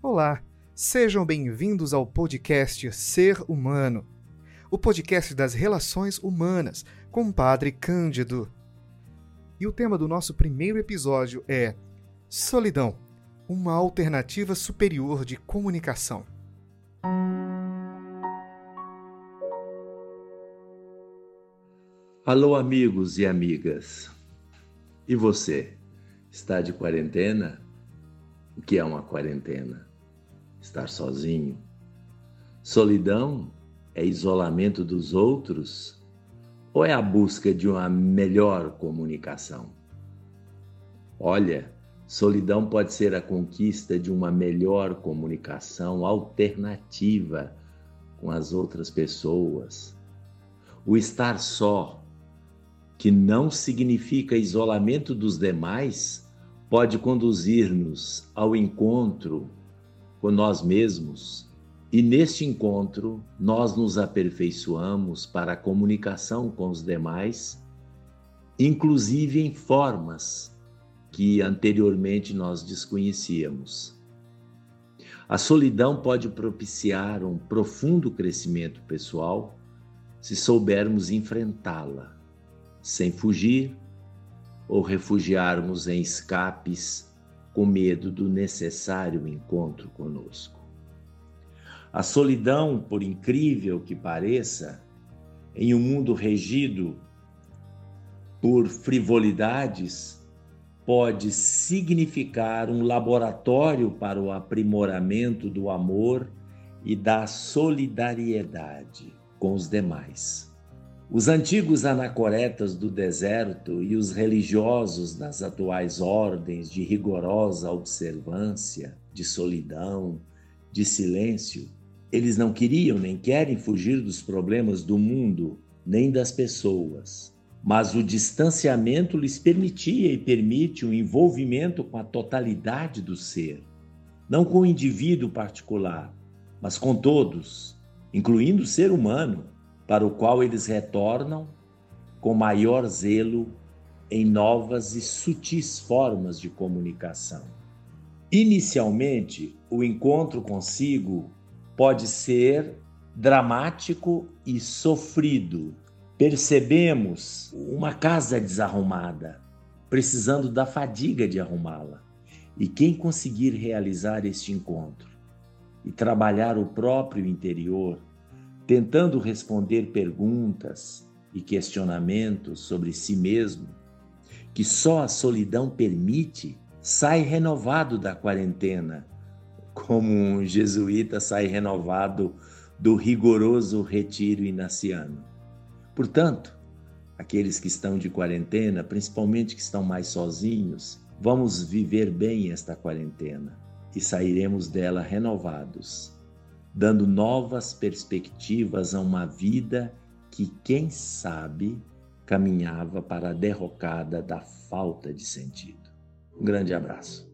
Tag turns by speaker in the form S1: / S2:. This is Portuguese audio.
S1: Olá, sejam bem-vindos ao podcast Ser Humano, o podcast das relações humanas com o Padre Cândido. E o tema do nosso primeiro episódio é Solidão uma alternativa superior de comunicação.
S2: Alô, amigos e amigas. E você? Está de quarentena? O que é uma quarentena? Estar sozinho. Solidão é isolamento dos outros ou é a busca de uma melhor comunicação? Olha, solidão pode ser a conquista de uma melhor comunicação alternativa com as outras pessoas. O estar só, que não significa isolamento dos demais, pode conduzir-nos ao encontro com nós mesmos. E neste encontro, nós nos aperfeiçoamos para a comunicação com os demais, inclusive em formas que anteriormente nós desconhecíamos. A solidão pode propiciar um profundo crescimento pessoal se soubermos enfrentá-la, sem fugir ou refugiarmos em escapes com medo do necessário encontro conosco. A solidão, por incrível que pareça, em um mundo regido por frivolidades, pode significar um laboratório para o aprimoramento do amor e da solidariedade com os demais. Os antigos anacoretas do deserto e os religiosos das atuais ordens de rigorosa observância, de solidão, de silêncio, eles não queriam nem querem fugir dos problemas do mundo, nem das pessoas. Mas o distanciamento lhes permitia e permite um envolvimento com a totalidade do ser, não com o indivíduo particular, mas com todos, incluindo o ser humano para o qual eles retornam com maior zelo em novas e sutis formas de comunicação. Inicialmente, o encontro consigo pode ser dramático e sofrido. Percebemos uma casa desarrumada, precisando da fadiga de arrumá-la. E quem conseguir realizar este encontro e trabalhar o próprio interior, tentando responder perguntas e questionamentos sobre si mesmo, que só a solidão permite, sai renovado da quarentena, como um jesuíta sai renovado do rigoroso retiro inaciano. Portanto, aqueles que estão de quarentena, principalmente que estão mais sozinhos, vamos viver bem esta quarentena e sairemos dela renovados dando novas perspectivas a uma vida que, quem sabe, caminhava para a derrocada da falta de sentido. Um grande abraço.